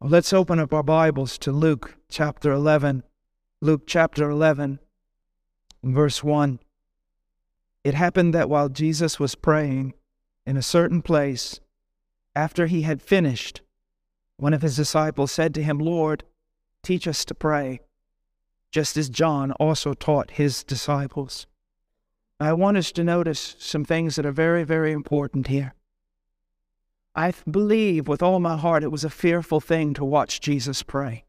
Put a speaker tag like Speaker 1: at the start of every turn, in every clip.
Speaker 1: Well, let's open up our Bibles to Luke chapter 11. Luke chapter 11, verse 1. It happened that while Jesus was praying in a certain place, after he had finished, one of his disciples said to him, Lord, teach us to pray, just as John also taught his disciples. I want us to notice some things that are very, very important here. I believe with all my heart it was a fearful thing to watch Jesus pray.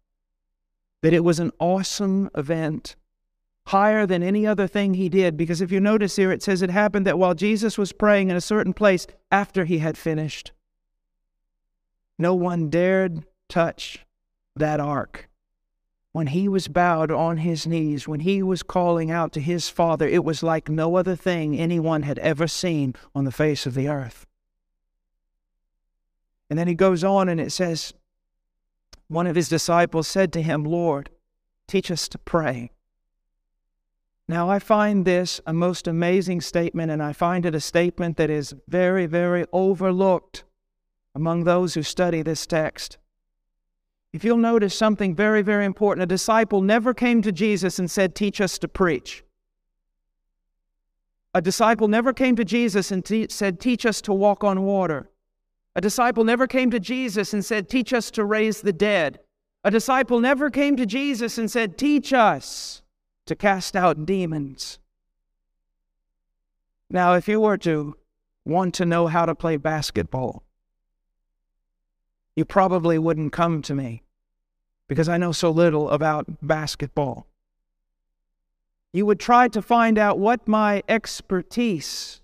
Speaker 1: That it was an awesome event, higher than any other thing he did. Because if you notice here, it says it happened that while Jesus was praying in a certain place after he had finished, no one dared touch that ark. When he was bowed on his knees, when he was calling out to his Father, it was like no other thing anyone had ever seen on the face of the earth. And then he goes on and it says, One of his disciples said to him, Lord, teach us to pray. Now, I find this a most amazing statement, and I find it a statement that is very, very overlooked among those who study this text. If you'll notice something very, very important, a disciple never came to Jesus and said, Teach us to preach. A disciple never came to Jesus and te- said, Teach us to walk on water. A disciple never came to Jesus and said, Teach us to raise the dead. A disciple never came to Jesus and said, Teach us to cast out demons. Now, if you were to want to know how to play basketball, you probably wouldn't come to me because I know so little about basketball. You would try to find out what my expertise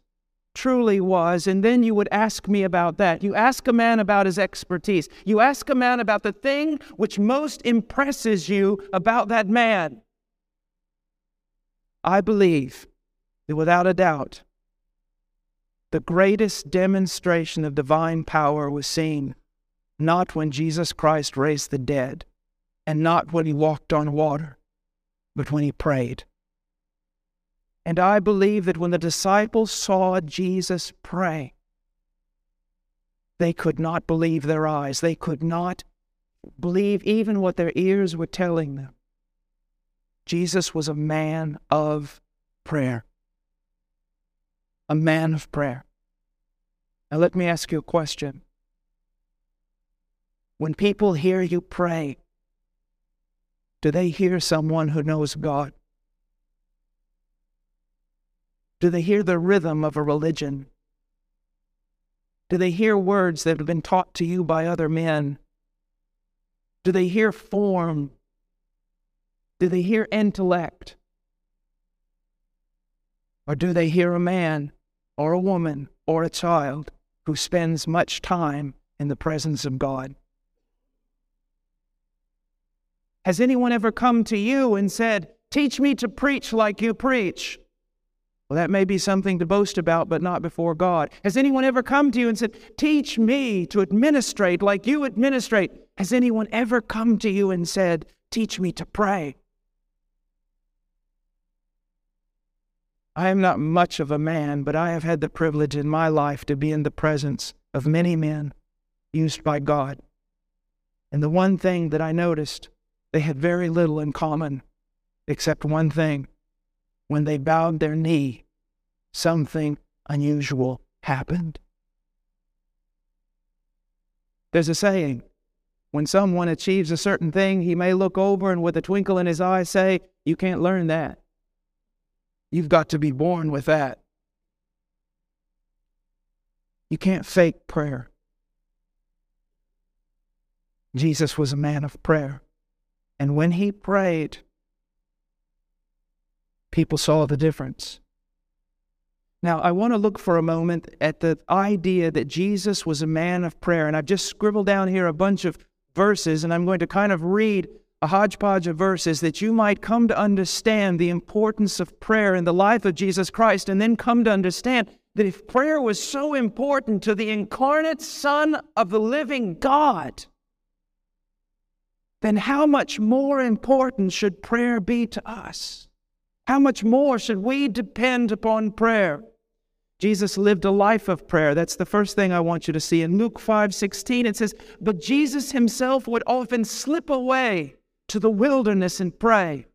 Speaker 1: truly was, and then you would ask me about that. You ask a man about his expertise. You ask a man about the thing which most impresses you about that man. I believe that without a doubt, the greatest demonstration of divine power was seen not when Jesus Christ raised the dead, and not when he walked on water, but when he prayed. And I believe that when the disciples saw Jesus pray, they could not believe their eyes. They could not believe even what their ears were telling them. Jesus was a man of prayer. A man of prayer. Now, let me ask you a question. When people hear you pray, do they hear someone who knows God? Do they hear the rhythm of a religion? Do they hear words that have been taught to you by other men? Do they hear form? Do they hear intellect? Or do they hear a man or a woman or a child who spends much time in the presence of God? Has anyone ever come to you and said, Teach me to preach like you preach? Well, that may be something to boast about, but not before God. Has anyone ever come to you and said, Teach me to administrate like you administrate? Has anyone ever come to you and said, Teach me to pray? I am not much of a man, but I have had the privilege in my life to be in the presence of many men used by God. And the one thing that I noticed, they had very little in common except one thing when they bowed their knee, something unusual happened. There's a saying when someone achieves a certain thing, he may look over and with a twinkle in his eye say, You can't learn that. You've got to be born with that. You can't fake prayer. Jesus was a man of prayer. And when he prayed, people saw the difference. Now, I want to look for a moment at the idea that Jesus was a man of prayer. And I've just scribbled down here a bunch of verses, and I'm going to kind of read a hodgepodge of verses that you might come to understand the importance of prayer in the life of Jesus Christ, and then come to understand that if prayer was so important to the incarnate Son of the living God, then how much more important should prayer be to us? How much more should we depend upon prayer? Jesus lived a life of prayer. That's the first thing I want you to see. In Luke 5 16, it says, But Jesus himself would often slip away to the wilderness and pray.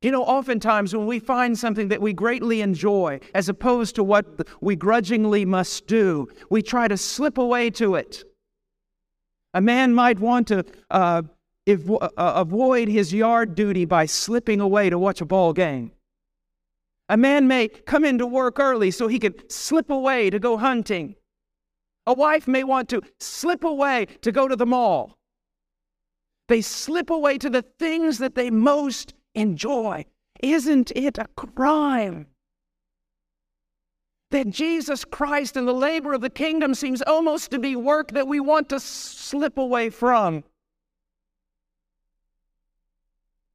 Speaker 1: You know, oftentimes when we find something that we greatly enjoy, as opposed to what we grudgingly must do, we try to slip away to it. A man might want to uh, uh, avoid his yard duty by slipping away to watch a ball game. A man may come into work early so he can slip away to go hunting. A wife may want to slip away to go to the mall. They slip away to the things that they most enjoy. Isn't it a crime? That Jesus Christ and the labor of the kingdom seems almost to be work that we want to slip away from.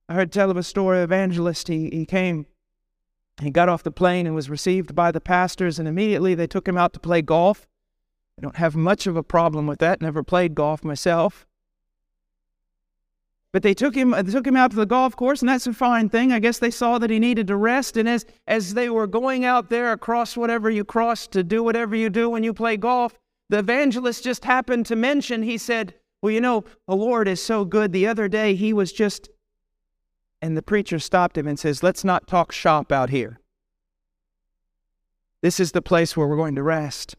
Speaker 1: I heard tell of a story of evangelist. He, he came, he got off the plane and was received by the pastors, and immediately they took him out to play golf. I don't have much of a problem with that, never played golf myself. But they took him, they took him out to the golf course, and that's a fine thing. I guess they saw that he needed to rest. And as, as they were going out there across whatever you cross to do whatever you do when you play golf, the evangelist just happened to mention, he said, Well, you know, the Lord is so good. The other day he was just. And the preacher stopped him and says, Let's not talk shop out here. This is the place where we're going to rest.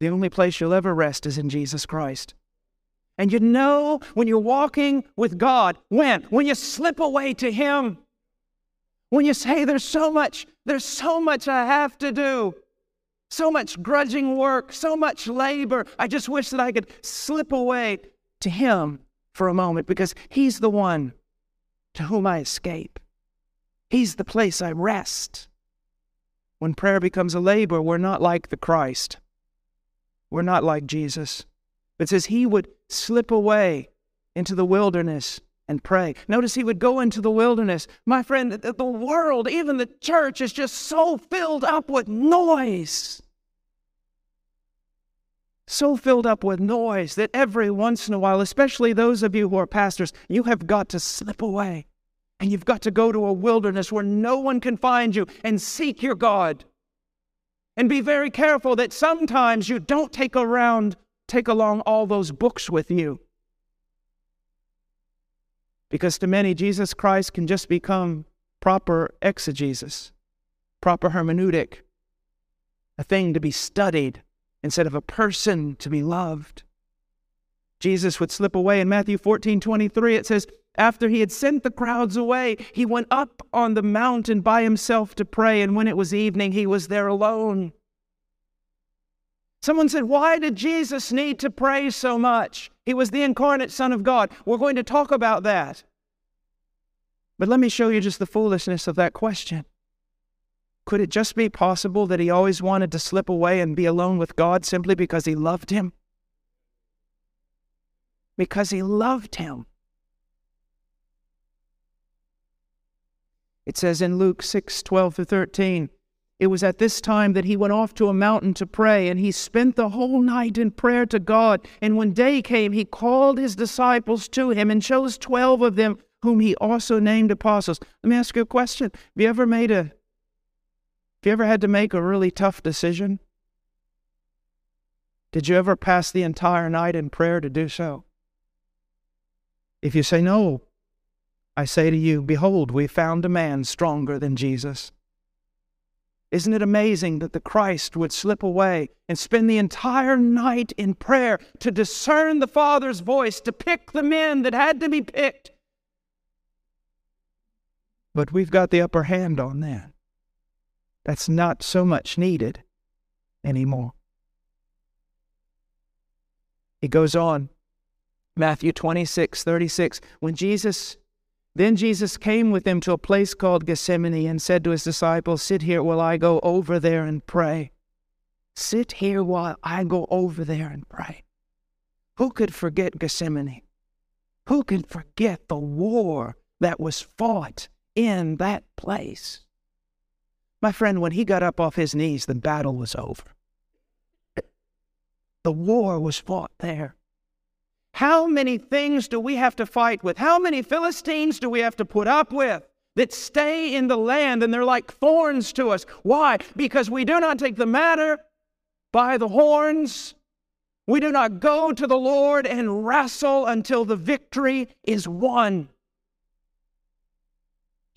Speaker 1: The only place you'll ever rest is in Jesus Christ. And you know when you're walking with God, when? When you slip away to Him. When you say, There's so much, there's so much I have to do, so much grudging work, so much labor. I just wish that I could slip away to Him for a moment because He's the one to whom I escape. He's the place I rest. When prayer becomes a labor, we're not like the Christ. We're not like Jesus. It says he would slip away into the wilderness and pray. Notice he would go into the wilderness. My friend, the world, even the church, is just so filled up with noise. So filled up with noise that every once in a while, especially those of you who are pastors, you have got to slip away. And you've got to go to a wilderness where no one can find you and seek your God. And be very careful that sometimes you don't take around take along all those books with you. Because to many, Jesus Christ can just become proper exegesis, proper hermeneutic, a thing to be studied instead of a person to be loved. Jesus would slip away. In Matthew 14 23, it says, After he had sent the crowds away, he went up on the mountain by himself to pray, and when it was evening, he was there alone. Someone said, Why did Jesus need to pray so much? He was the incarnate Son of God. We're going to talk about that. But let me show you just the foolishness of that question. Could it just be possible that he always wanted to slip away and be alone with God simply because he loved him? Because he loved him. It says in Luke 6 12 to 13, it was at this time that he went off to a mountain to pray, and he spent the whole night in prayer to God. And when day came, he called his disciples to him and chose twelve of them, whom he also named apostles. Let me ask you a question. Have you ever made a have you ever had to make a really tough decision? Did you ever pass the entire night in prayer to do so? If you say no, I say to you, Behold, we found a man stronger than Jesus. Isn't it amazing that the Christ would slip away and spend the entire night in prayer to discern the Father's voice, to pick the men that had to be picked? But we've got the upper hand on that. That's not so much needed anymore. He goes on, Matthew 26, 36. When Jesus then Jesus came with them to a place called Gethsemane and said to his disciples, Sit here while I go over there and pray. Sit here while I go over there and pray. Who could forget Gethsemane? Who can forget the war that was fought in that place? My friend, when he got up off his knees, the battle was over. The war was fought there. How many things do we have to fight with? How many Philistines do we have to put up with that stay in the land and they're like thorns to us. Why? Because we do not take the matter by the horns. We do not go to the Lord and wrestle until the victory is won.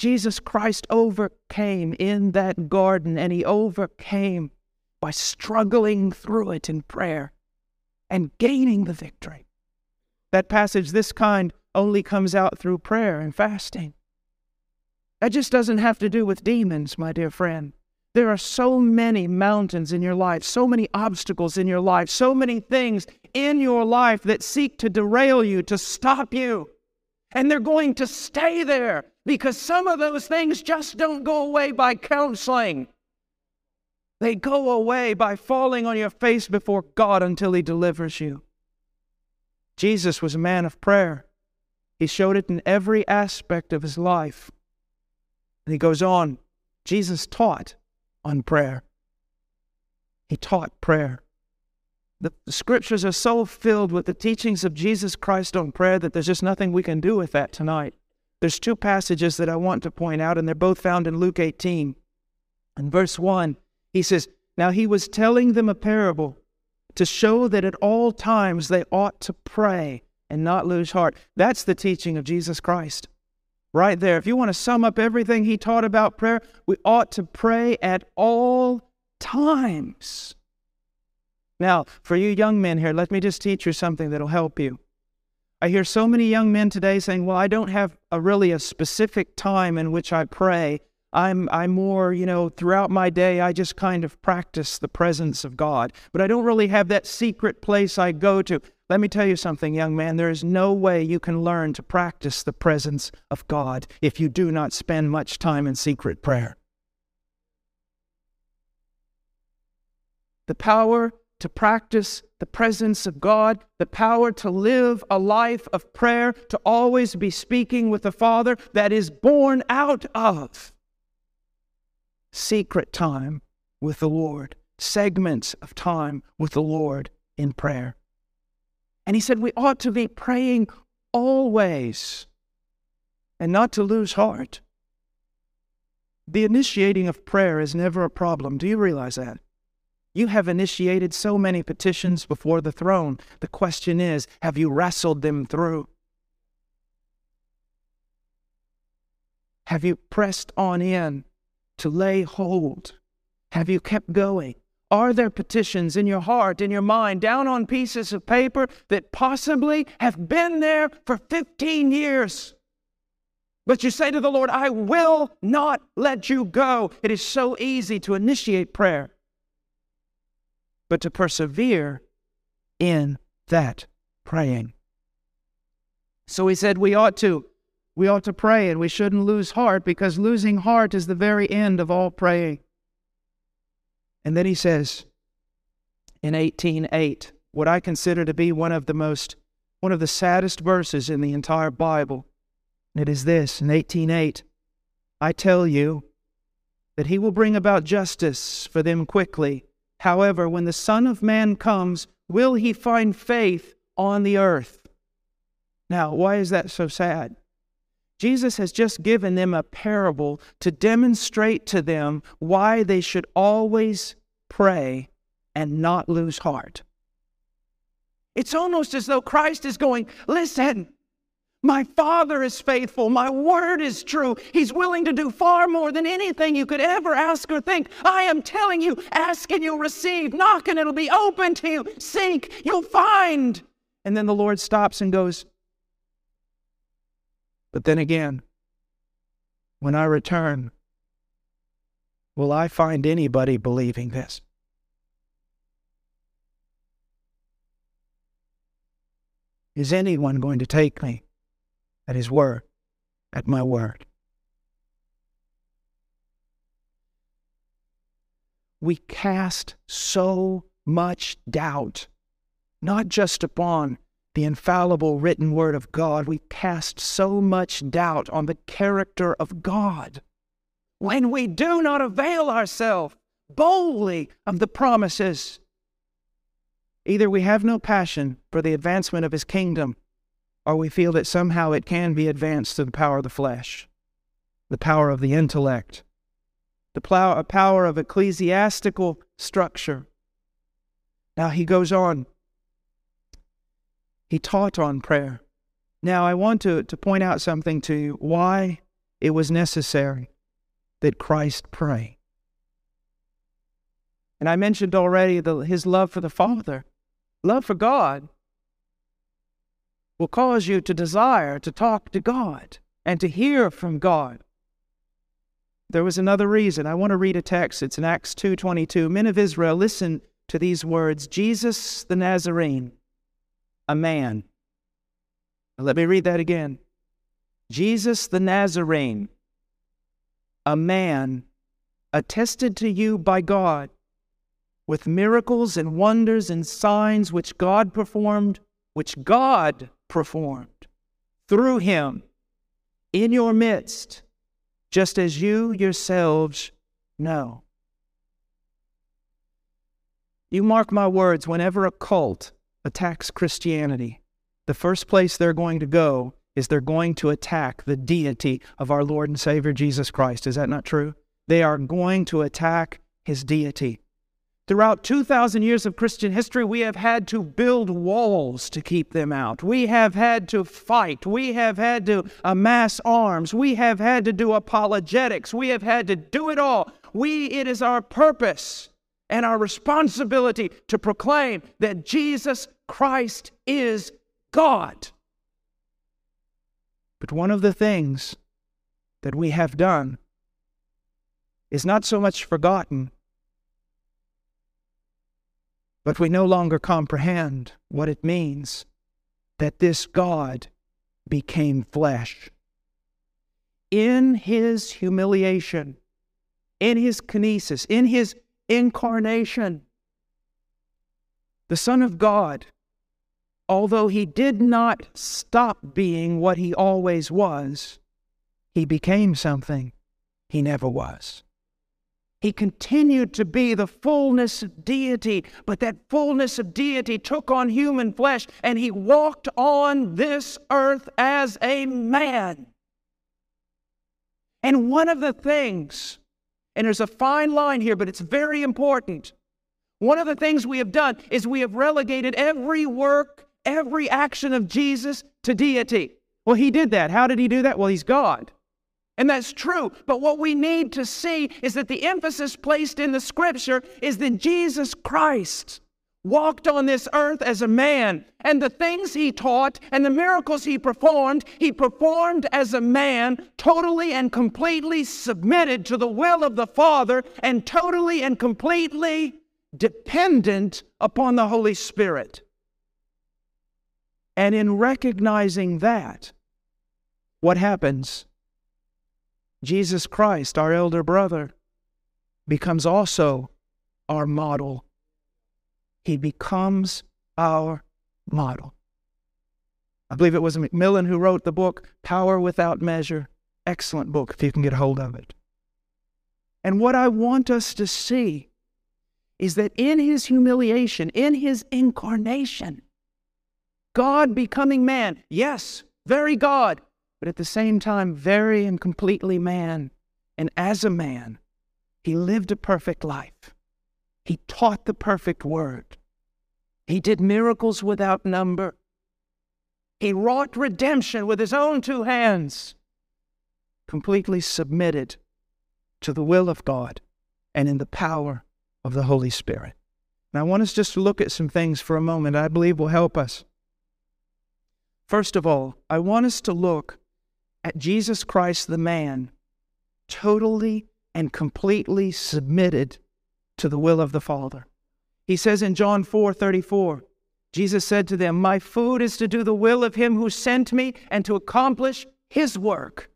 Speaker 1: Jesus Christ overcame in that garden, and he overcame by struggling through it in prayer and gaining the victory. That passage, this kind, only comes out through prayer and fasting. That just doesn't have to do with demons, my dear friend. There are so many mountains in your life, so many obstacles in your life, so many things in your life that seek to derail you, to stop you. And they're going to stay there because some of those things just don't go away by counseling. They go away by falling on your face before God until He delivers you. Jesus was a man of prayer. He showed it in every aspect of his life. And he goes on, Jesus taught on prayer. He taught prayer. The, scriptures are so filled with the teachings of Jesus Christ on prayer that there's just nothing we can do with that tonight. There's two passages that I want to point out, and they're both found in Luke 18. In verse 1, he says, Now he was telling them a parable to show that at all times they ought to pray and not lose heart. That's the teaching of Jesus Christ right there. If you want to sum up everything he taught about prayer, we ought to pray at all times. Now, for you young men here, let me just teach you something that'll help you. I hear so many young men today saying, "Well, I don't have a really a specific time in which I pray. I'm I'm more, you know, throughout my day I just kind of practice the presence of God, but I don't really have that secret place I go to." Let me tell you something, young man. There is no way you can learn to practice the presence of God if you do not spend much time in secret prayer. The power to practice the presence of God, the power to live a life of prayer, to always be speaking with the Father, that is born out of secret time with the Lord, segments of time with the Lord in prayer. And he said we ought to be praying always and not to lose heart. The initiating of prayer is never a problem. Do you realize that? You have initiated so many petitions before the throne. The question is have you wrestled them through? Have you pressed on in to lay hold? Have you kept going? Are there petitions in your heart, in your mind, down on pieces of paper that possibly have been there for 15 years? But you say to the Lord, I will not let you go. It is so easy to initiate prayer, but to persevere in that praying. So he said we ought to we ought to pray and we shouldn't lose heart because losing heart is the very end of all praying. And then he says in 18:8, what I consider to be one of the most one of the saddest verses in the entire Bible. And it is this in 18:8, I tell you that he will bring about justice for them quickly. However, when the Son of Man comes, will he find faith on the earth? Now, why is that so sad? Jesus has just given them a parable to demonstrate to them why they should always pray and not lose heart. It's almost as though Christ is going, Listen, my Father is faithful. My word is true. He's willing to do far more than anything you could ever ask or think. I am telling you, ask and you'll receive. Knock and it'll be open to you. Seek, you'll find. And then the Lord stops and goes, but then again, when I return, will I find anybody believing this? Is anyone going to take me at his word, at my word? We cast so much doubt, not just upon the infallible written word of God, we cast so much doubt on the character of God when we do not avail ourselves boldly of the promises. Either we have no passion for the advancement of his kingdom, or we feel that somehow it can be advanced to the power of the flesh. the power of the intellect, the power of ecclesiastical structure. Now he goes on. He taught on prayer. Now I want to, to point out something to you why it was necessary that Christ pray. And I mentioned already the, his love for the Father. Love for God will cause you to desire to talk to God and to hear from God. There was another reason. I want to read a text. It's in Acts 2:22. Men of Israel, listen to these words. Jesus the Nazarene, a man. Let me read that again. Jesus the Nazarene, a man attested to you by God with miracles and wonders and signs which God performed, which God performed through him in your midst, just as you yourselves know. You mark my words, whenever a cult attacks Christianity, the first place they're going to go is they're going to attack the deity of our Lord and Savior Jesus Christ. Is that not true? They are going to attack his deity. Throughout 2,000 years of Christian history, we have had to build walls to keep them out. We have had to fight. We have had to amass arms. We have had to do apologetics. We have had to do it all. We, it is our purpose and our responsibility to proclaim that Jesus Christ is God. But one of the things that we have done is not so much forgotten, but we no longer comprehend what it means that this God became flesh. In his humiliation, in his kenosis, in his incarnation, the Son of God although he did not stop being what he always was, he became something he never was. He continued to be the fullness of deity, but that fullness of deity took on human flesh, and he walked on this earth as a man. And one of the things, and there's a fine line here, but it's very important. One of the things we have done is we have relegated every work every action of Jesus to deity. Well, he did that. How did he do that? Well, he's God. And that's true. But what we need to see is that the emphasis placed in the scripture is that Jesus Christ walked on this earth as a man. And the things he taught and the miracles he performed, he performed as a man, totally and completely submitted to the will of the Father and totally and completely dependent upon the Holy Spirit. And in recognizing that, what happens? Jesus Christ, our elder brother, becomes also our model. He becomes our model. I believe it was Macmillan who wrote the book Power Without Measure. Excellent book if you can get hold of it. And what I want us to see is that in his humiliation, in his incarnation, God becoming man. Yes, very God, but at the same time, very and completely man. And as a man, he lived a perfect life. He taught the perfect word. He did miracles without number. He wrought redemption with his own two hands, completely submitted to the will of God and in the power of the Holy Spirit. Now, I want us just to look at some things for a moment I believe will help us. First of all, I want us to look at Jesus Christ, the man, totally and completely submitted to the will of the Father. He says in John 4 34, Jesus said to them, My food is to do the will of him who sent me and to accomplish his work.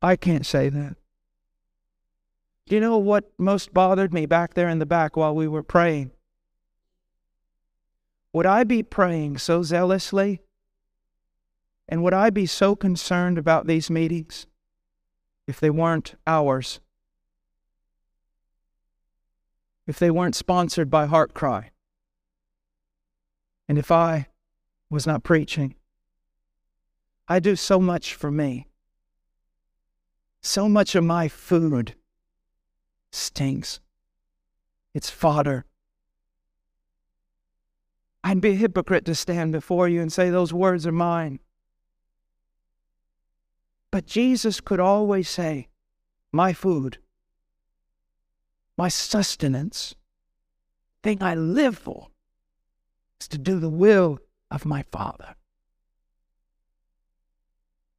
Speaker 1: I can't say that. Do you know what most bothered me back there in the back while we were praying? Would I be praying so zealously? And would I be so concerned about these meetings if they weren't ours? If they weren't sponsored by HeartCry? And if I was not preaching? I do so much for me. So much of my food stinks. It's fodder. I'd be a hypocrite to stand before you and say, Those words are mine. But Jesus could always say, My food, my sustenance, thing I live for, is to do the will of my Father.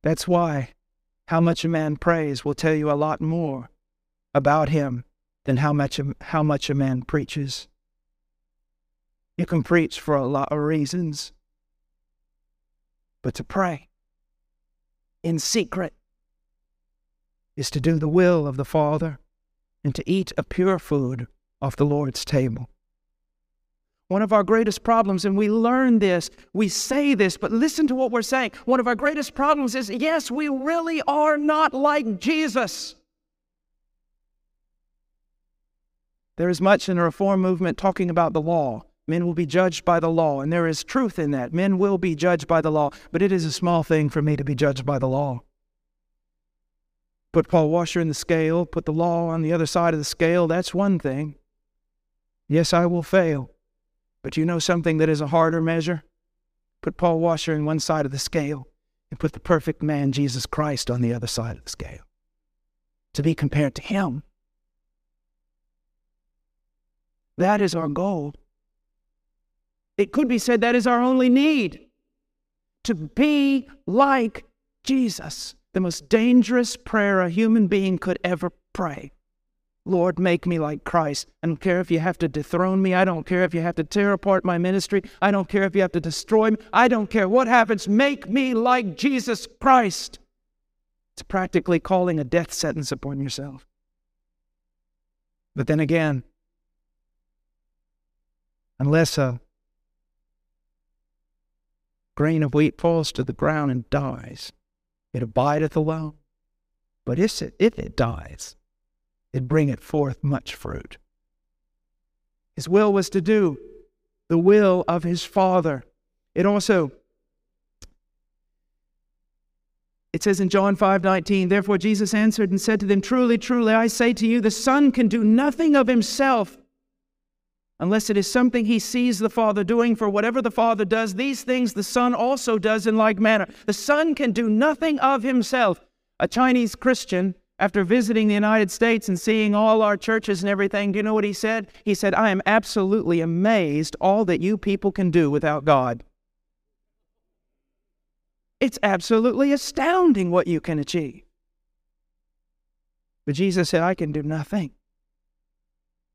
Speaker 1: That's why how much a man prays will tell you a lot more about him than how much a, how much a man preaches. You can preach for a lot of reasons, but to pray in secret is to do the will of the Father and to eat a pure food off the Lord's table. One of our greatest problems, and we learn this, we say this, but listen to what we're saying. One of our greatest problems is yes, we really are not like Jesus. There is much in the reform movement talking about the law. Men will be judged by the law, and there is truth in that. Men will be judged by the law, but it is a small thing for me to be judged by the law. Put Paul Washer in the scale, put the law on the other side of the scale, that's one thing. Yes, I will fail. But you know something that is a harder measure? Put Paul Washer in one side of the scale and put the perfect man, Jesus Christ, on the other side of the scale. To be compared to him. That is our goal. It could be said that is our only need to be like Jesus, the most dangerous prayer a human being could ever pray. Lord, make me like Christ. I don't care if you have to dethrone me. I don't care if you have to tear apart my ministry. I don't care if you have to destroy me. I don't care what happens. Make me like Jesus Christ. It's practically calling a death sentence upon yourself. But then again, unless a grain of wheat falls to the ground and dies, it abideth alone. But if it, if it dies, it bringeth forth much fruit. His will was to do the will of his Father. It also it says in John 5:19, therefore Jesus answered and said to them, Truly, truly, I say to you, the Son can do nothing of himself unless it is something he sees the Father doing. For whatever the Father does, these things the Son also does in like manner. The Son can do nothing of himself. A Chinese Christian after visiting the United States and seeing all our churches and everything, do you know what he said? He said, I am absolutely amazed all that you people can do without God. It's absolutely astounding what you can achieve. But Jesus said, I can do nothing.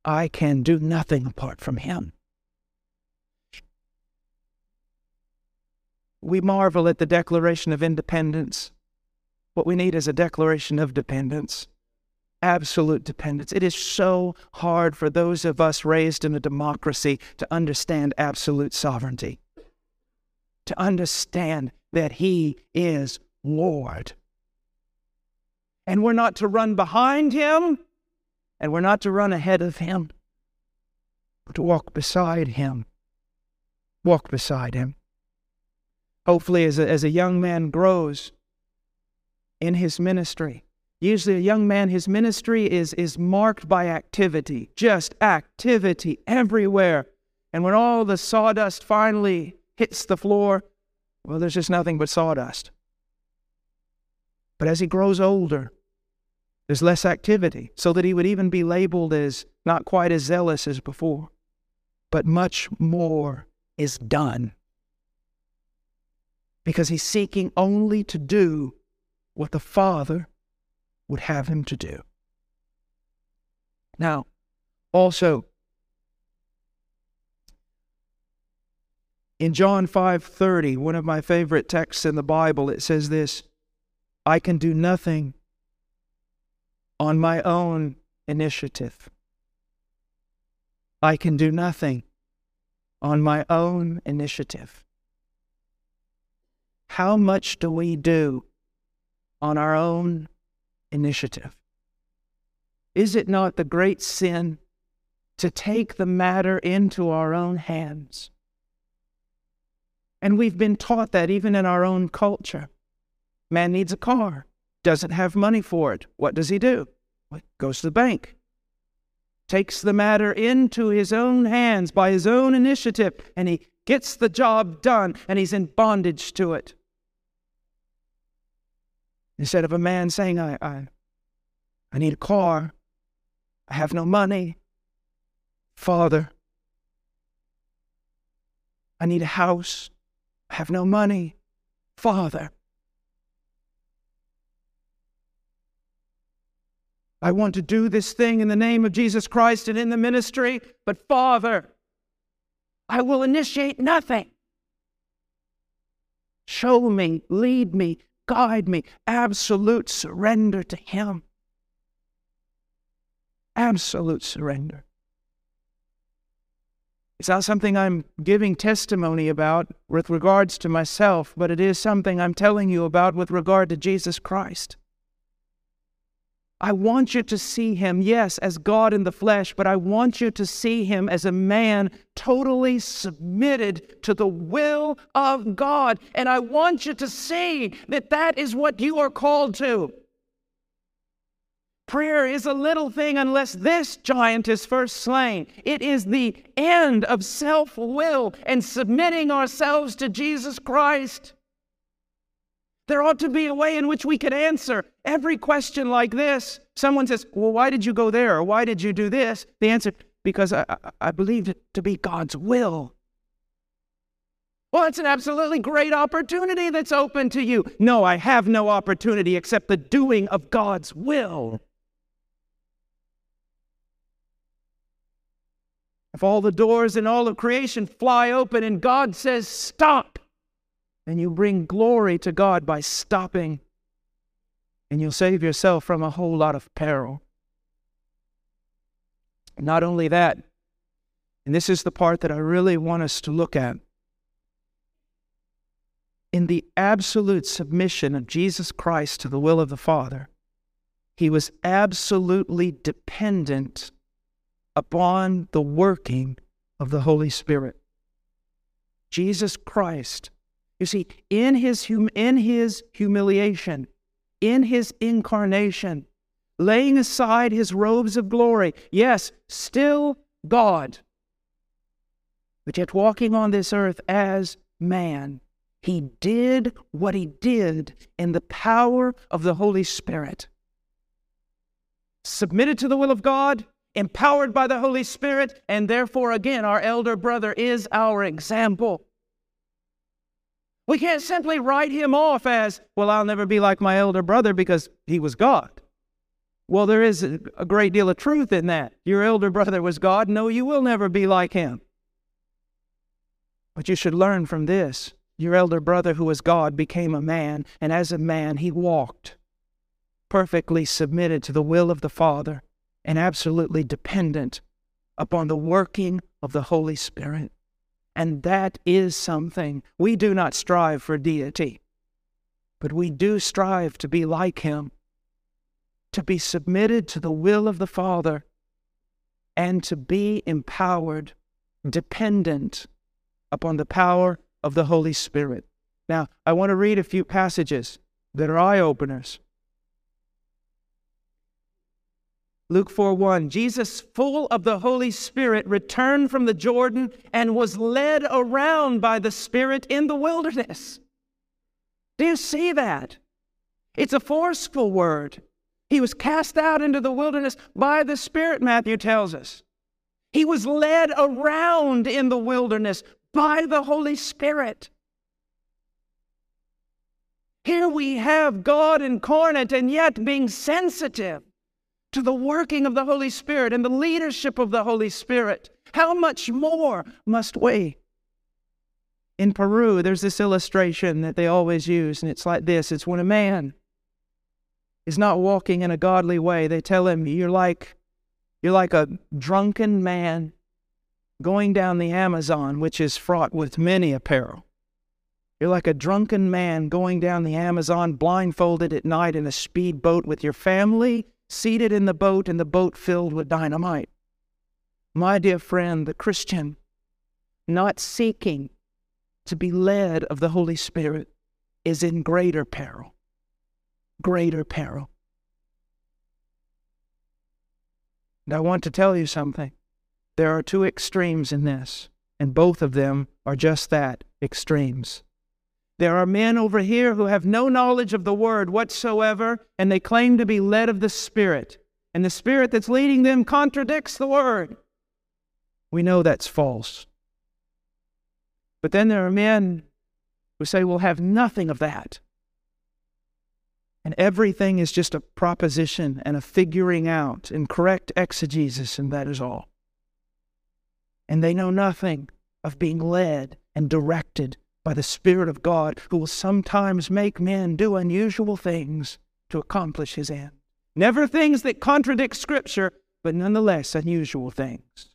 Speaker 1: I can do nothing apart from Him. We marvel at the Declaration of Independence what we need is a declaration of dependence, absolute dependence. It is so hard for those of us raised in a democracy to understand absolute sovereignty, to understand that He is Lord. And we're not to run behind Him, and we're not to run ahead of Him, but to walk beside Him. Walk beside Him. Hopefully, as a, as a young man grows, in his ministry. Usually, a young man, his ministry is, is marked by activity, just activity everywhere. And when all the sawdust finally hits the floor, well, there's just nothing but sawdust. But as he grows older, there's less activity, so that he would even be labeled as not quite as zealous as before. But much more is done. Because he's seeking only to do what the Father would have him to do. Now, also, in John 5:30, one of my favorite texts in the Bible, it says this, I can do nothing on my own initiative. I can do nothing on my own initiative. How much do we do on our own initiative? Is it not the great sin to take the matter into our own hands? And we've been taught that even in our own culture. Man needs a car, doesn't have money for it. What does he do? Well, goes to the bank, takes the matter into his own hands by his own initiative, and he gets the job done, and he's in bondage to it. Instead of a man saying, I, I, I need a car, I have no money, Father, I need a house, I have no money, Father. I want to do this thing in the name of Jesus Christ and in the ministry, but Father, I will initiate nothing. Show me, lead me, guide me. Absolute surrender to Him. Absolute surrender. It's not something I'm giving testimony about with regards to myself, but it is something I'm telling you about with regard to Jesus Christ. I want you to see him, yes, as God in the flesh, but I want you to see him as a man totally submitted to the will of God. And I want you to see that that is what you are called to. Prayer is a little thing unless this giant is first slain. It is the end of self will and submitting ourselves to Jesus Christ. There ought to be a way in which we could answer every question like this. Someone says, Well, why did you go there? Or why did you do this? The answer, because I, I, I believed it to be God's will. Well, it's an absolutely great opportunity that's open to you. No, I have no opportunity except the doing of God's will. If all the doors in all of creation fly open and God says, Stop, and you bring glory to God by stopping, and you'll save yourself from a whole lot of peril. Not only that, and this is the part that I really want us to look at. In the absolute submission of Jesus Christ to the will of the Father, he was absolutely dependent upon the working of the Holy Spirit. Jesus Christ you see, in his, hum- in his humiliation, in his incarnation, laying aside his robes of glory, yes, still God, but yet walking on this earth as man, he did what he did in the power of the Holy Spirit. Submitted to the will of God, empowered by the Holy Spirit, and therefore, again, our elder brother is our example. We can't simply write him off as, well, I'll never be like my elder brother because he was God. Well, there is a great deal of truth in that. Your elder brother was God. No, you will never be like him. But you should learn from this. Your elder brother, who was God, became a man, and as a man, he walked perfectly submitted to the will of the Father and absolutely dependent upon the working of the Holy Spirit. And that is something. We do not strive for deity, but we do strive to be like Him, to be submitted to the will of the Father, and to be empowered, dependent upon the power of the Holy Spirit. Now, I want to read a few passages that are eye openers. Luke 4 1, Jesus, full of the Holy Spirit, returned from the Jordan and was led around by the Spirit in the wilderness. Do you see that? It's a forceful word. He was cast out into the wilderness by the Spirit, Matthew tells us. He was led around in the wilderness by the Holy Spirit. Here we have God incarnate and yet being sensitive to the working of the Holy Spirit and the leadership of the Holy Spirit, how much more must we? In Peru, there's this illustration that they always use, and it's like this it's when a man is not walking in a godly way, they tell him, You're like, you're like a drunken man going down the Amazon, which is fraught with many a peril. You're like a drunken man going down the Amazon blindfolded at night in a speedboat with your family seated in the boat and the boat filled with dynamite. My dear friend, the Christian, not seeking to be led of the Holy Spirit, is in greater peril. greater peril. And I want to tell you something. There are two extremes in this, and both of them are just that extremes. There are men over here who have no knowledge of the Word whatsoever, and they claim to be led of the Spirit. And the Spirit that's leading them contradicts the Word. We know that's false. But then there are men who say we'll have nothing of that. And everything is just a proposition and a figuring out and correct exegesis, and that is all. And they know nothing of being led and directed by the Spirit of God, who will sometimes make men do unusual things to accomplish his end. Never things that contradict Scripture, but nonetheless unusual things.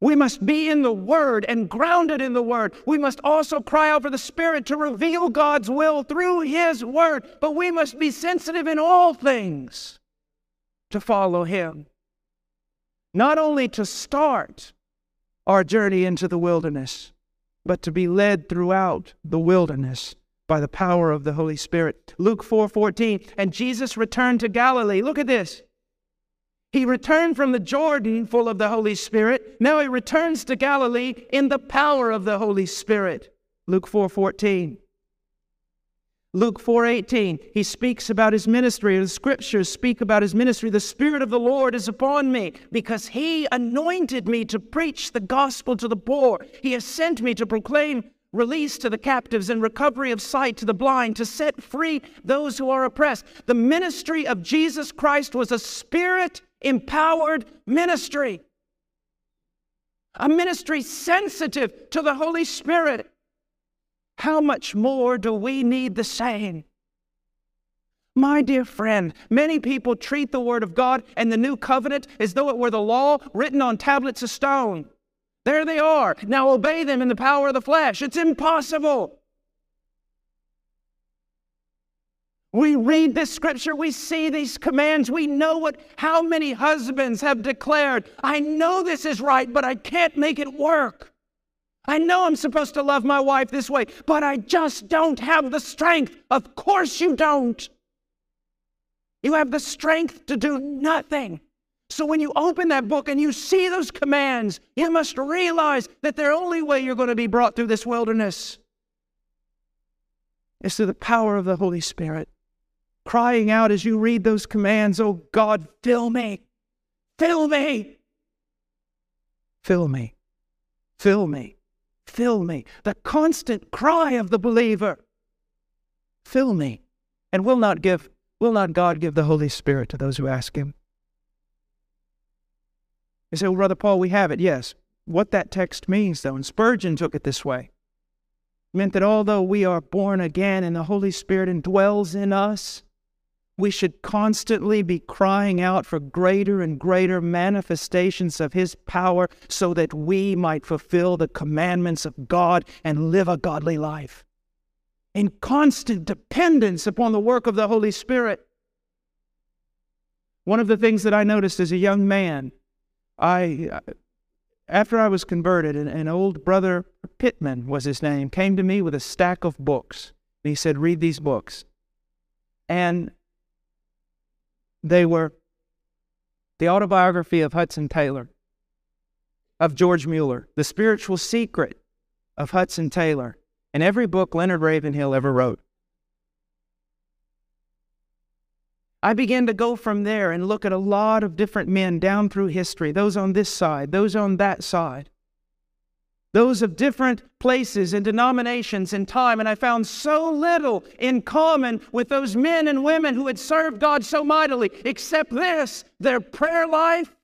Speaker 1: We must be in the Word and grounded in the Word. We must also cry out for the Spirit to reveal God's will through His Word. But we must be sensitive in all things to follow Him. Not only to start our journey into the wilderness, but to be led throughout the wilderness by the power of the Holy Spirit. Luke 4:14, and Jesus returned to Galilee. Look at this. He returned from the Jordan full of the Holy Spirit. Now he returns to Galilee in the power of the Holy Spirit. Luke 4:14. Luke 4:18, he speaks about his ministry. The scriptures speak about his ministry. The spirit of the Lord is upon me because he anointed me to preach the gospel to the poor. He has sent me to proclaim release to the captives and recovery of sight to the blind, to set free those who are oppressed. The ministry of Jesus Christ was a spirit empowered ministry, a ministry sensitive to the Holy Spirit. How much more do we need the same? My dear friend, many people treat the Word of God and the New Covenant as though it were the law written on tablets of stone. There they are. Now obey them in the power of the flesh. It's impossible. We read this scripture, we see these commands, we know what how many husbands have declared, I know this is right, but I can't make it work. I know I'm supposed to love my wife this way, but I just don't have the strength. Of course you don't. You have the strength to do nothing. So when you open that book and you see those commands, you must realize that the only way you're going to be brought through this wilderness is through the power of the Holy Spirit crying out as you read those commands, Oh God, fill me, fill me, fill me, fill me, fill me. The constant cry of the believer, fill me. And will not give, will not God give the Holy Spirit to those who ask Him? You say, well, Brother Paul, we have it. Yes. What that text means, though, and Spurgeon took it this way, meant that although we are born again and the Holy Spirit indwells in us, we should constantly be crying out for greater and greater manifestations of His power so that we might fulfill the commandments of God and live a godly life. In constant dependence upon the work of the Holy Spirit. One of the things that I noticed as a young man, I, uh, after I was converted, an, an old brother, Pittman was his name, came to me with a stack of books. And he said, Read these books. And they were the autobiography of Hudson Taylor, of George Mueller, The Spiritual Secret of Hudson Taylor, and every book Leonard Ravenhill ever wrote. I began to go from there and look at a lot of different men down through history, those on this side, those on that side those of different places and denominations and time, and I found so little in common with those men and women who had served God so mightily, except this their prayer life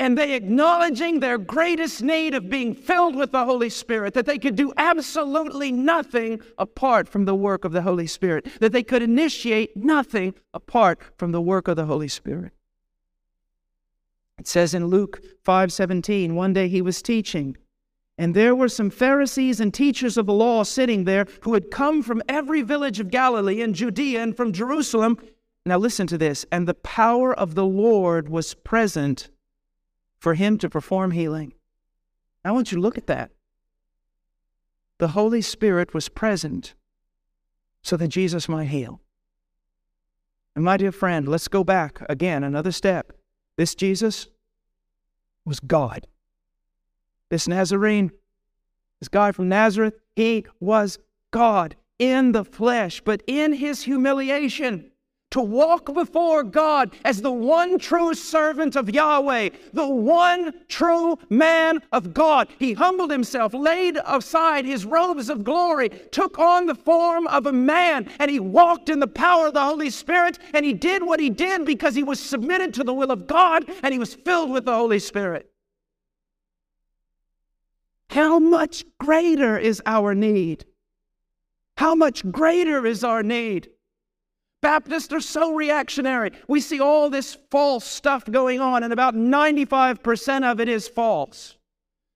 Speaker 1: and they acknowledging their greatest need of being filled with the Holy Spirit, that they could do absolutely nothing apart from the work of the Holy Spirit, that they could initiate nothing apart from the work of the Holy Spirit. It says in Luke 5:17, one day he was teaching and there were some Pharisees and teachers of the law sitting there who had come from every village of Galilee and Judea and from Jerusalem. Now listen to this. And the power of the Lord was present for him to perform healing. I want you to look at that. The Holy Spirit was present so that Jesus might heal. And my dear friend, let's go back again, another step. This Jesus was God. This Nazarene, this guy from Nazareth, he was God in the flesh, but in his humiliation, to walk before God as the one true servant of Yahweh, the one true man of God. He humbled himself, laid aside his robes of glory, took on the form of a man, and he walked in the power of the Holy Spirit. And he did what he did because he was submitted to the will of God and he was filled with the Holy Spirit. How much greater is our need? How much greater is our need? Baptists are so reactionary. We see all this false stuff going on, and about 95% of it is false.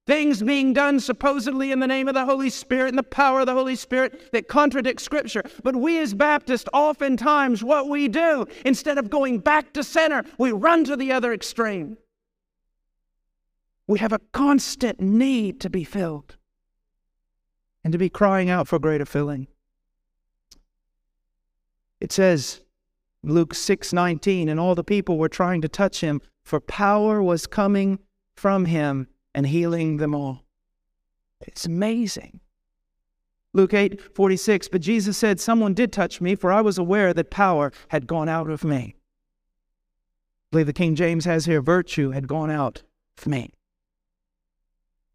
Speaker 1: Things being done supposedly in the name of the Holy Spirit and the power of the Holy Spirit that contradict Scripture. But we as Baptists, oftentimes, what we do, instead of going back to center, we run to the other extreme. We have a constant need to be filled and to be crying out for greater filling. It says, Luke 6:19, and all the people were trying to touch him, for power was coming from him and healing them all. It's amazing. Luke 8:46, but Jesus said, Someone did touch me, for I was aware that power had gone out of me. I believe the King James has here, virtue had gone out of me.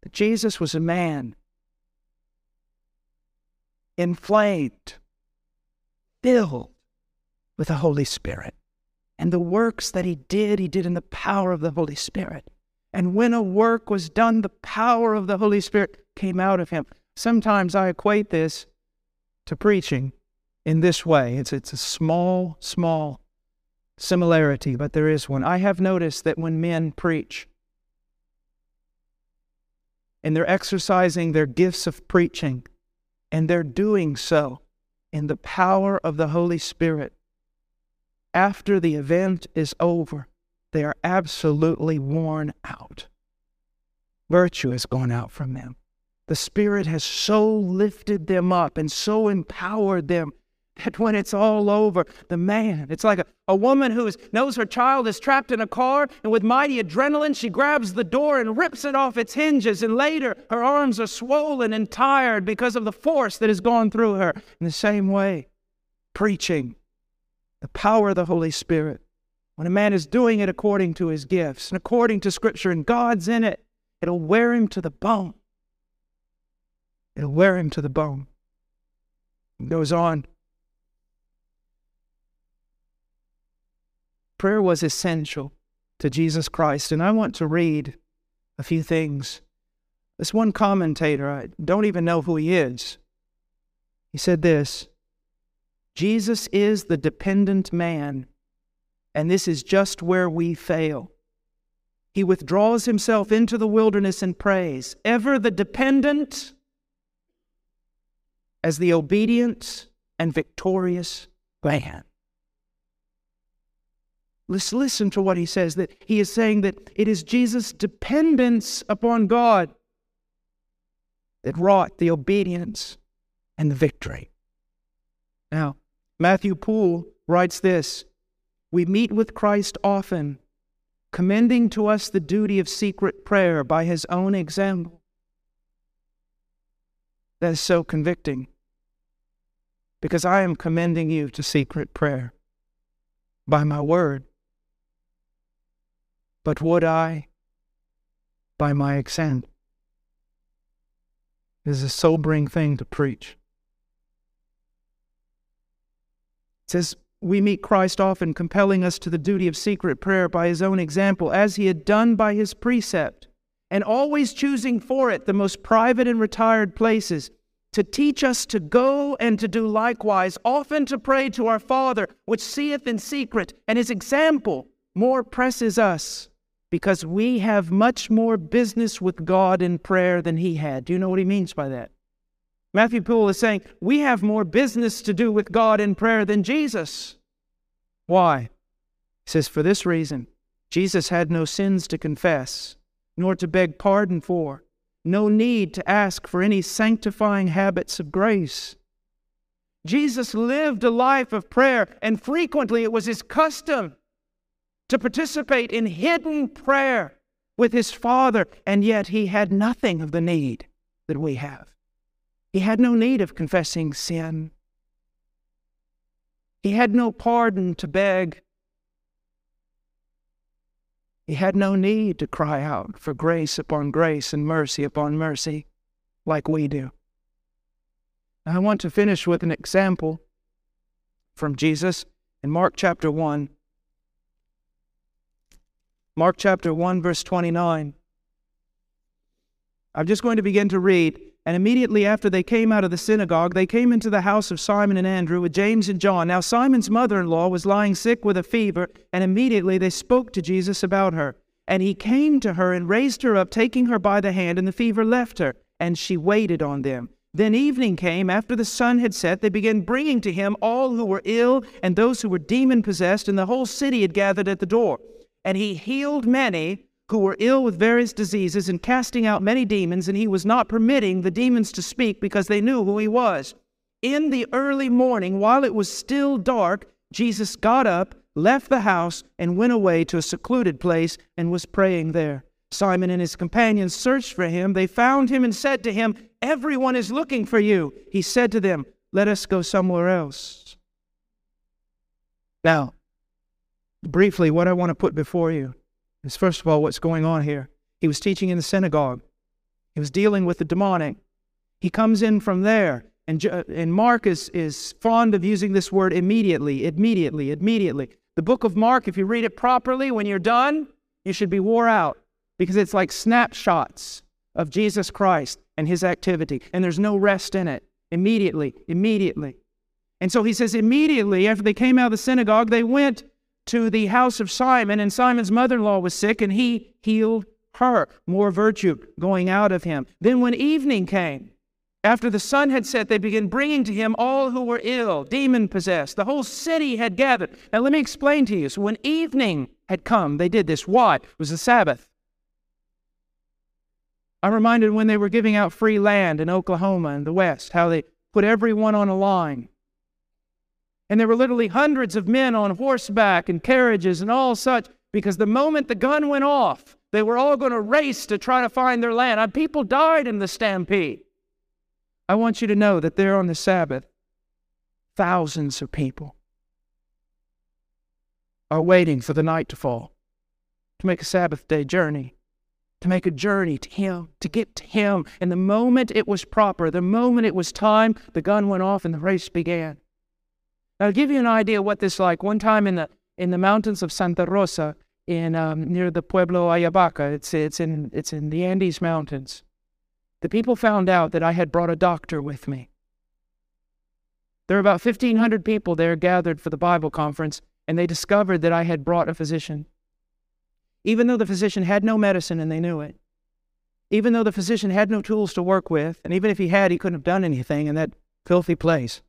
Speaker 1: That Jesus was a man inflamed, filled with the Holy Spirit. And the works that he did, he did in the power of the Holy Spirit. And when a work was done, the power of the Holy Spirit came out of him. Sometimes I equate this to preaching in this way. It's, it's a small, small similarity, but there is one. I have noticed that when men preach and they're exercising their gifts of preaching, and they're doing so in the power of the Holy Spirit, after the event is over, they are absolutely worn out. Virtue has gone out from them. The Spirit has so lifted them up and so empowered them that when it's all over, the man, it's like a, a woman who is, knows her child is trapped in a car, and with mighty adrenaline, she grabs the door and rips it off its hinges. And later, her arms are swollen and tired because of the force that has gone through her. In the same way, preaching the power of the Holy Spirit. When a man is doing it according to his gifts and according to Scripture, and God's in it, it'll wear him to the bone. It'll wear him to the bone. It goes on. Prayer was essential to Jesus Christ, and I want to read a few things. This one commentator, I don't even know who he is, he said this Jesus is the dependent man, and this is just where we fail. He withdraws himself into the wilderness and prays, ever the dependent as the obedient and victorious man. Let's listen to what he says that he is saying that it is Jesus' dependence upon God that wrought the obedience and the victory. Now, Matthew Poole writes this We meet with Christ often, commending to us the duty of secret prayer by his own example. That is so convicting because I am commending you to secret prayer by my word. But would I by my? It is a sobering thing to preach. says, We meet Christ often compelling us to the duty of secret prayer by his own example, as he had done by his precept, and always choosing for it the most private and retired places, to teach us to go and to do likewise, often to pray to our Father, which seeth in secret, and his example more presses us, because we have much more business with God in prayer than he had. Do you know what he means by that? Matthew Poole is saying we have more business to do with God in prayer than Jesus. Why? He says, For this reason, Jesus had no sins to confess, nor to beg pardon for, no need to ask for any sanctifying habits of grace. Jesus lived a life of prayer, and frequently it was his custom to participate in hidden prayer with his Father, and yet he had nothing of the need that we have. He had no need of confessing sin. He had no pardon to beg. He had no need to cry out for grace upon grace and mercy upon mercy like we do. I want to finish with an example from Jesus in Mark chapter 1. Mark chapter 1, verse 29. I'm just going to begin to read. And immediately after they came out of the synagogue, they came into the house of Simon and Andrew with James and John. Now, Simon's mother in law was lying sick with a fever, and immediately they spoke to Jesus about her. And he came to her and raised her up, taking her by the hand, and the fever left her, and she waited on them. Then evening came, after the sun had set, they began bringing to him all who were ill and those who were demon possessed, and the whole city had gathered at the door. And he healed many who were ill with various diseases and casting out many demons, and he was not permitting the demons to speak because they knew who he was. In the early morning, while it was still dark, Jesus got up, left the house, and went away to a secluded place and was praying there. Simon and his companions searched for him. They found him and said to him, Everyone is looking for you. He said to them, Let us go somewhere else. Now, briefly, what I want to put before you is first of all, what's going on here. He was teaching in the synagogue, he was dealing with the demonic. He comes in from there. And, uh, and Mark is, is fond of using this word immediately, immediately, immediately. The book of Mark, if you read it properly, when you're done, you should be wore out because it's like snapshots of Jesus Christ and his activity, and there's no rest in it. Immediately, immediately. And so he says, immediately after they came out of the synagogue, they went to the house of Simon, and Simon's mother in law was sick, and he healed her. More virtue going out of him. Then, when evening came, after the sun had set, they began bringing to him all who were ill, demon possessed. The whole city had gathered. Now, let me explain to you. So, when evening had come, they did this. Why? It was the Sabbath. I'm reminded when they were giving out free land in Oklahoma and the West, how they put everyone on a line and there were literally hundreds of men on horseback and carriages and all such because the moment the gun went off, they were all going to race to try to find their land. And people died in the stampede. I want you to know that there on the Sabbath, thousands of people are waiting for the night to fall to make a Sabbath day journey, to make a journey to Him, to get to Him. And the moment it was proper, the moment it was time, the gun went off and the race began. To give you an idea what this is like, one time in the in the mountains of Santa Rosa, in um, near the Pueblo Ayabaca, it's it's in it's in the Andes Mountains. The people found out that I had brought a doctor with me. There were about 1,500 people there gathered for the Bible conference, and they discovered that I had brought a physician. Even though the physician had no medicine and they knew it, even though the physician had no tools to work with, and even if he had, he couldn't have done anything in that filthy place.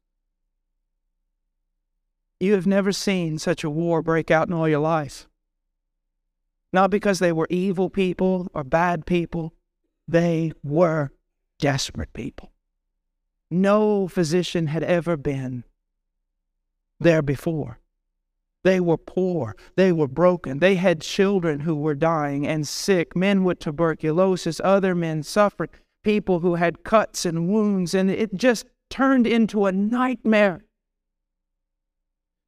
Speaker 1: You have never seen such a war break out in all your life. Not because they were evil people or bad people, they were desperate people. No physician had ever been there before. They were poor. They were broken. They had children who were dying and sick, men with tuberculosis, other men suffering, people who had cuts and wounds, and it just turned into a nightmare.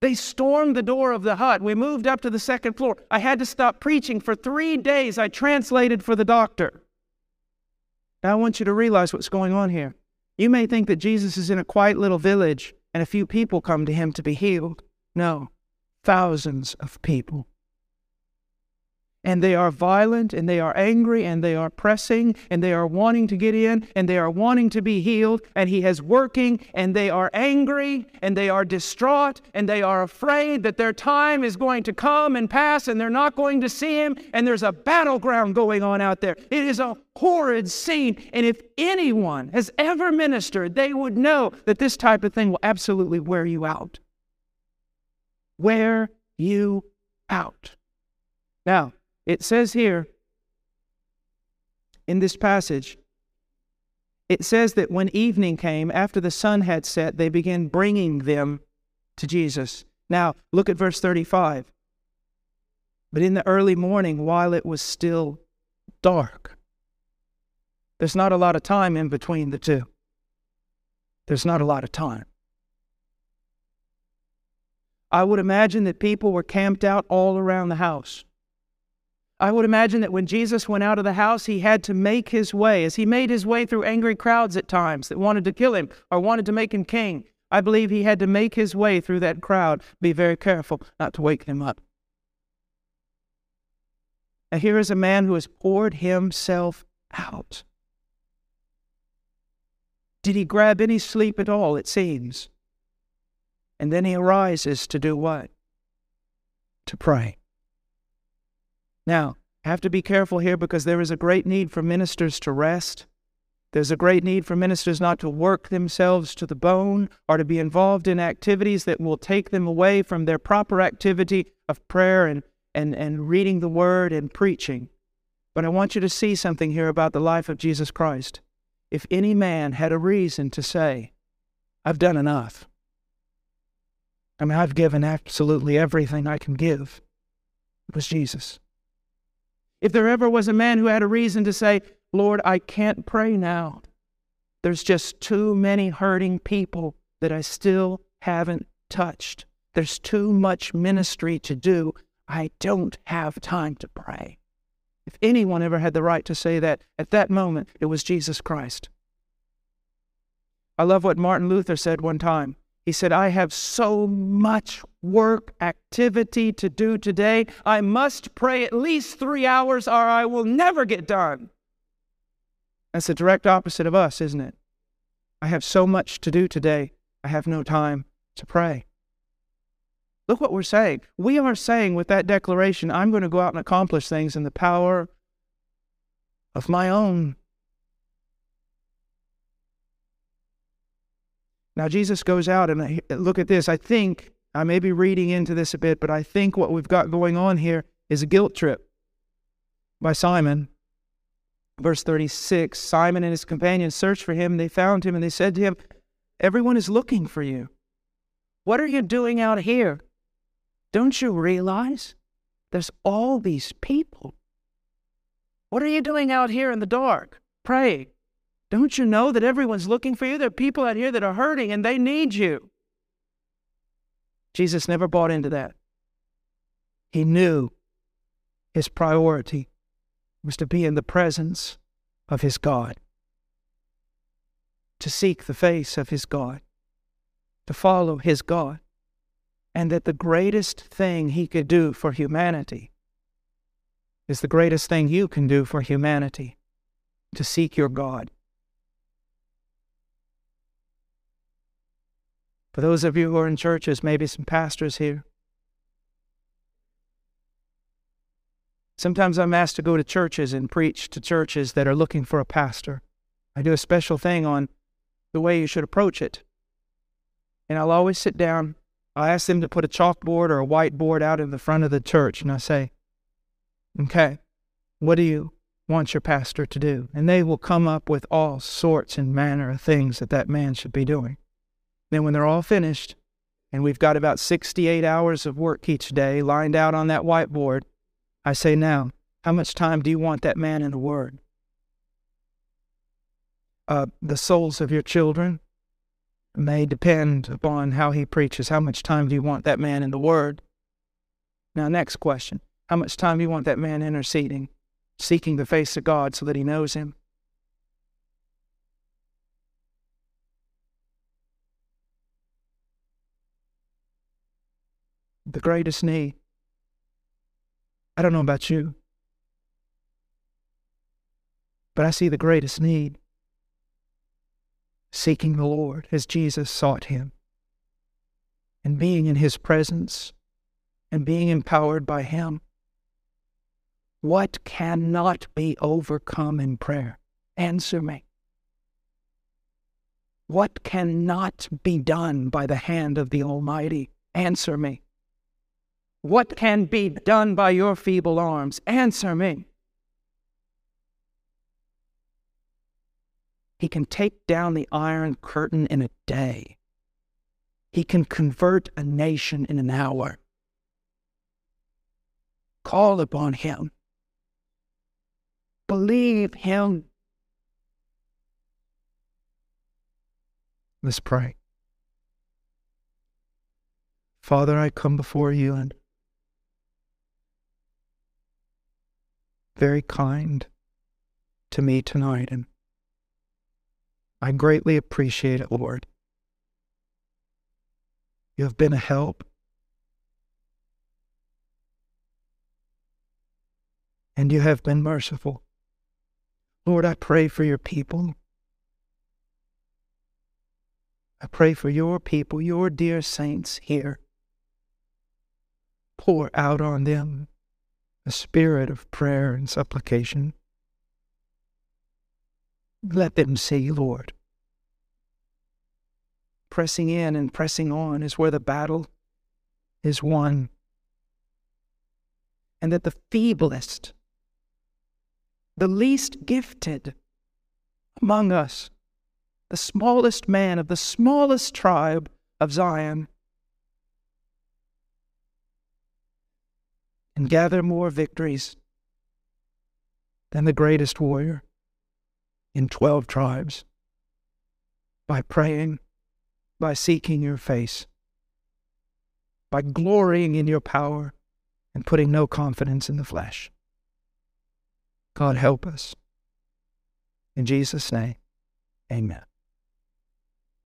Speaker 1: They stormed the door of the hut. We moved up to the second floor. I had to stop preaching for three days. I translated for the doctor. Now, I want you to realize what's going on here. You may think that Jesus is in a quiet little village and a few people come to him to be healed. No, thousands of people and they are violent and they are angry and they are pressing and they are wanting to get in and they are wanting to be healed. And he is working and they are angry and they are distraught and they are afraid that their time is going to come and pass and they're not going to see him. And there's a battleground going on out there. It is a horrid scene. And if anyone has ever ministered they would know that this type of thing will absolutely wear you out. Wear you out. Now it says here in this passage, it says that when evening came, after the sun had set, they began bringing them to Jesus. Now, look at verse 35. But in the early morning, while it was still dark, there's not a lot of time in between the two. There's not a lot of time. I would imagine that people were camped out all around the house. I would imagine that when Jesus went out of the house, he had to make his way. As he made his way through angry crowds at times that wanted to kill him or wanted to make him king, I believe he had to make his way through that crowd. Be very careful not to wake them up. Now, here is a man who has poured himself out. Did he grab any sleep at all? It seems. And then he arises to do what? To pray. Now, I have to be careful here because there is a great need for ministers to rest. There's a great need for ministers not to work themselves to the bone or to be involved in activities that will take them away from their proper activity of prayer and, and, and reading the word and preaching. But I want you to see something here about the life of Jesus Christ. If any man had a reason to say, I've done enough, I mean, I've given absolutely everything I can give, it was Jesus. If there ever was a man who had a reason to say, Lord, I can't pray now, there's just too many hurting people that I still haven't touched. There's too much ministry to do. I don't have time to pray. If anyone ever had the right to say that, at that moment, it was Jesus Christ. I love what Martin Luther said one time. He said, I have so much work activity to do today. I must pray at least three hours or I will never get done. That's the direct opposite of us, isn't it? I have so much to do today, I have no time to pray. Look what we're saying. We are saying with that declaration, I'm going to go out and accomplish things in the power of my own Now, Jesus goes out and uh, uh, look at this. I think, I may be reading into this a bit, but I think what we've got going on here is a guilt trip by Simon. Verse 36 Simon and his companions searched for him. They found him and they said to him, Everyone is looking for you. What are you doing out here? Don't you realize there's all these people? What are you doing out here in the dark, praying? Don't you know that everyone's looking for you? There are people out here that are hurting and they need you. Jesus never bought into that. He knew his priority was to be in the presence of his God, to seek the face of his God, to follow his God, and that the greatest thing he could do for humanity is the greatest thing you can do for humanity to seek your God. For those of you who are in churches, maybe some pastors here. Sometimes I'm asked to go to churches and preach to churches that are looking for a pastor. I do a special thing on the way you should approach it. And I'll always sit down. I ask them to put a chalkboard or a whiteboard out in the front of the church, and I say, Okay, what do you want your pastor to do? And they will come up with all sorts and manner of things that that man should be doing. Then, when they're all finished, and we've got about 68 hours of work each day lined out on that whiteboard, I say, Now, how much time do you want that man in the Word? Uh, the souls of your children may depend upon how he preaches. How much time do you want that man in the Word? Now, next question How much time do you want that man interceding, seeking the face of God so that he knows him? The greatest need. I don't know about you, but I see the greatest need seeking the Lord as Jesus sought him and being in his presence and being empowered by him. What cannot be overcome in prayer? Answer me. What cannot be done by the hand of the Almighty? Answer me. What can be done by your feeble arms? Answer me. He can take down the iron curtain in a day. He can convert a nation in an hour. Call upon Him. Believe Him. Let's pray. Father, I come before you and very kind to me tonight, and I greatly appreciate it, Lord. You have been a help. And you have been merciful. Lord, I pray for your people. I pray for your people, your dear saints here. Pour out on them a spirit of prayer and supplication. Let them see, Lord. Pressing in and pressing on is where the battle is won. And that the feeblest, the least gifted among us, the smallest man of the smallest tribe of Zion, and gather more victories than the greatest warrior in 12 tribes by praying, by seeking your face, by glorying in your power and putting no confidence in the flesh. God help us. In Jesus' name, amen.